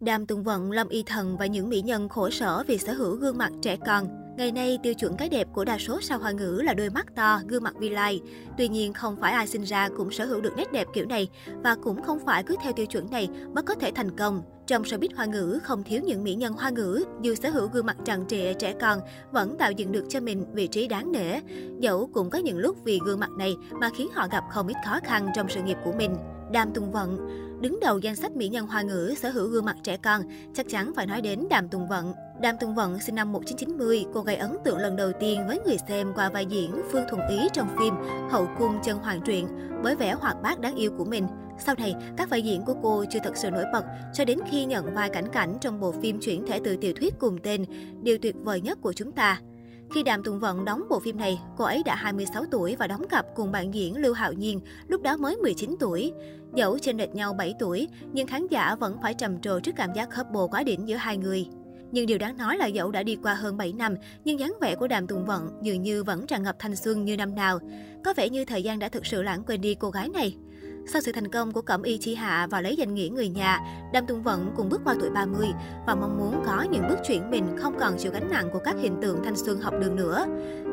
Đàm Tùng Vận, Lâm Y Thần và những mỹ nhân khổ sở vì sở hữu gương mặt trẻ con. Ngày nay, tiêu chuẩn cái đẹp của đa số sao hoa ngữ là đôi mắt to, gương mặt vi lai. Tuy nhiên, không phải ai sinh ra cũng sở hữu được nét đẹp kiểu này và cũng không phải cứ theo tiêu chuẩn này mới có thể thành công. Trong showbiz hoa ngữ, không thiếu những mỹ nhân hoa ngữ, dù sở hữu gương mặt tràn trịa trẻ con, vẫn tạo dựng được cho mình vị trí đáng nể. Dẫu cũng có những lúc vì gương mặt này mà khiến họ gặp không ít khó khăn trong sự nghiệp của mình. Đàm Tùng Vận Đứng đầu danh sách mỹ nhân hoa ngữ sở hữu gương mặt trẻ con, chắc chắn phải nói đến Đàm Tùng Vận. Đàm Tùng Vận sinh năm 1990, cô gây ấn tượng lần đầu tiên với người xem qua vai diễn Phương Thuần Ý trong phim Hậu cung chân hoàng truyện với vẻ hoạt bát đáng yêu của mình. Sau này, các vai diễn của cô chưa thật sự nổi bật cho đến khi nhận vai cảnh cảnh trong bộ phim chuyển thể từ tiểu thuyết cùng tên Điều tuyệt vời nhất của chúng ta. Khi Đàm Tùng Vận đóng bộ phim này, cô ấy đã 26 tuổi và đóng cặp cùng bạn diễn Lưu Hạo Nhiên, lúc đó mới 19 tuổi. Dẫu trên lệch nhau 7 tuổi, nhưng khán giả vẫn phải trầm trồ trước cảm giác couple quá đỉnh giữa hai người. Nhưng điều đáng nói là dẫu đã đi qua hơn 7 năm, nhưng dáng vẻ của Đàm Tùng Vận dường như vẫn tràn ngập thanh xuân như năm nào. Có vẻ như thời gian đã thực sự lãng quên đi cô gái này. Sau sự thành công của Cẩm Y Chi Hạ và lấy danh nghĩa người nhà, Đàm Tùng Vận cùng bước qua tuổi 30 và mong muốn có những bước chuyển mình không còn chịu gánh nặng của các hiện tượng thanh xuân học đường nữa.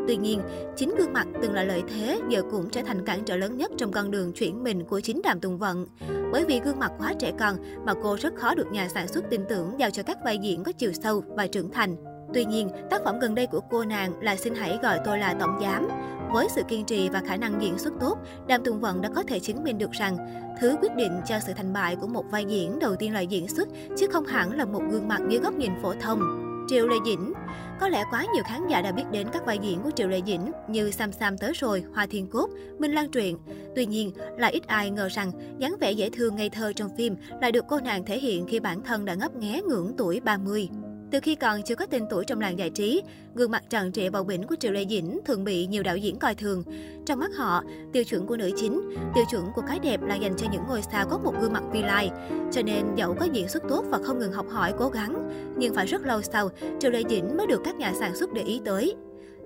Tuy nhiên, chính gương mặt từng là lợi thế giờ cũng trở thành cản trở lớn nhất trong con đường chuyển mình của chính Đàm Tùng Vận. Bởi vì gương mặt quá trẻ con mà cô rất khó được nhà sản xuất tin tưởng giao cho các vai diễn có chiều sâu và trưởng thành. Tuy nhiên, tác phẩm gần đây của cô nàng là Xin hãy gọi tôi là tổng giám. Với sự kiên trì và khả năng diễn xuất tốt, Đàm Tùng Vận đã có thể chứng minh được rằng thứ quyết định cho sự thành bại của một vai diễn đầu tiên là diễn xuất, chứ không hẳn là một gương mặt dưới góc nhìn phổ thông. Triệu Lê Dĩnh Có lẽ quá nhiều khán giả đã biết đến các vai diễn của Triệu Lê Dĩnh như Sam Sam tới rồi, Hoa Thiên Cốt, Minh Lan Truyện. Tuy nhiên, là ít ai ngờ rằng dáng vẻ dễ thương ngây thơ trong phim lại được cô nàng thể hiện khi bản thân đã ngấp nghé ngưỡng tuổi 30. Từ khi còn chưa có tên tuổi trong làng giải trí, gương mặt tràn trịa bầu bỉnh của Triệu Lê Dĩnh thường bị nhiều đạo diễn coi thường. Trong mắt họ, tiêu chuẩn của nữ chính, tiêu chuẩn của cái đẹp là dành cho những ngôi sao có một gương mặt vi lai. Cho nên dẫu có diễn xuất tốt và không ngừng học hỏi cố gắng, nhưng phải rất lâu sau, Triệu Lê Dĩnh mới được các nhà sản xuất để ý tới.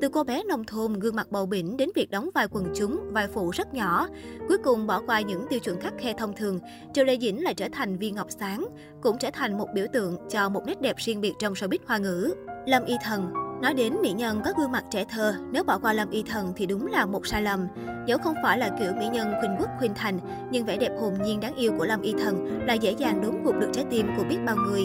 Từ cô bé nông thôn, gương mặt bầu bỉnh đến việc đóng vai quần chúng, vai phụ rất nhỏ. Cuối cùng bỏ qua những tiêu chuẩn khắc khe thông thường, Triệu Lê Dĩnh lại trở thành viên ngọc sáng, cũng trở thành một biểu tượng cho một nét đẹp riêng biệt trong showbiz hoa ngữ. Lâm Y Thần Nói đến mỹ nhân có gương mặt trẻ thơ, nếu bỏ qua Lâm Y Thần thì đúng là một sai lầm. Dẫu không phải là kiểu mỹ nhân khuynh quốc khuynh thành, nhưng vẻ đẹp hồn nhiên đáng yêu của Lâm Y Thần là dễ dàng đốn gục được trái tim của biết bao người.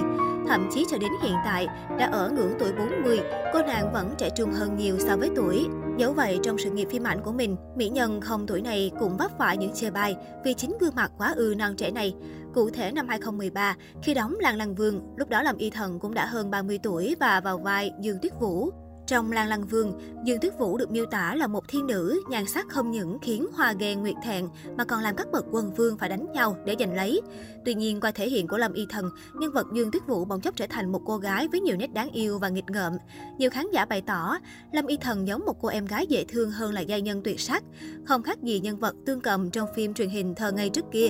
Thậm chí cho đến hiện tại, đã ở ngưỡng tuổi 40, cô nàng vẫn trẻ trung hơn nhiều so với tuổi. Dẫu vậy, trong sự nghiệp phim ảnh của mình, mỹ nhân không tuổi này cũng vấp phải những chê bai vì chính gương mặt quá ư non trẻ này. Cụ thể năm 2013, khi đóng Lan Lăng Vương, lúc đó làm y thần cũng đã hơn 30 tuổi và vào vai Dương Tuyết Vũ. Trong Lan Lăng Vương, Dương Tuyết Vũ được miêu tả là một thiên nữ, nhan sắc không những khiến hoa ghen nguyệt thẹn mà còn làm các bậc quân vương phải đánh nhau để giành lấy. Tuy nhiên, qua thể hiện của Lâm Y Thần, nhân vật Dương Tuyết Vũ bỗng chốc trở thành một cô gái với nhiều nét đáng yêu và nghịch ngợm. Nhiều khán giả bày tỏ, Lâm Y Thần giống một cô em gái dễ thương hơn là giai nhân tuyệt sắc, không khác gì nhân vật tương cầm trong phim truyền hình thờ ngay trước kia.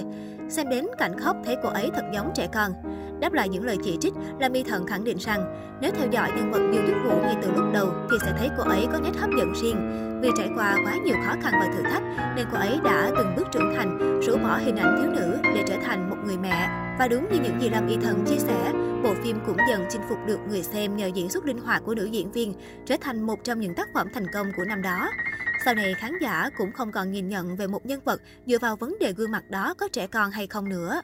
Xem đến cảnh khóc thấy cô ấy thật giống trẻ con. Đáp lại những lời chỉ trích, là mi Thần khẳng định rằng nếu theo dõi nhân vật Diêu Tuyết Vũ ngay từ lúc đầu thì sẽ thấy cô ấy có nét hấp dẫn riêng. Vì trải qua quá nhiều khó khăn và thử thách nên cô ấy đã từng bước trưởng thành, rũ bỏ hình ảnh thiếu nữ để trở thành một người mẹ. Và đúng như những gì Lam Y Thần chia sẻ, bộ phim cũng dần chinh phục được người xem nhờ diễn xuất linh hoạt của nữ diễn viên, trở thành một trong những tác phẩm thành công của năm đó. Sau này khán giả cũng không còn nhìn nhận về một nhân vật dựa vào vấn đề gương mặt đó có trẻ con hay không nữa.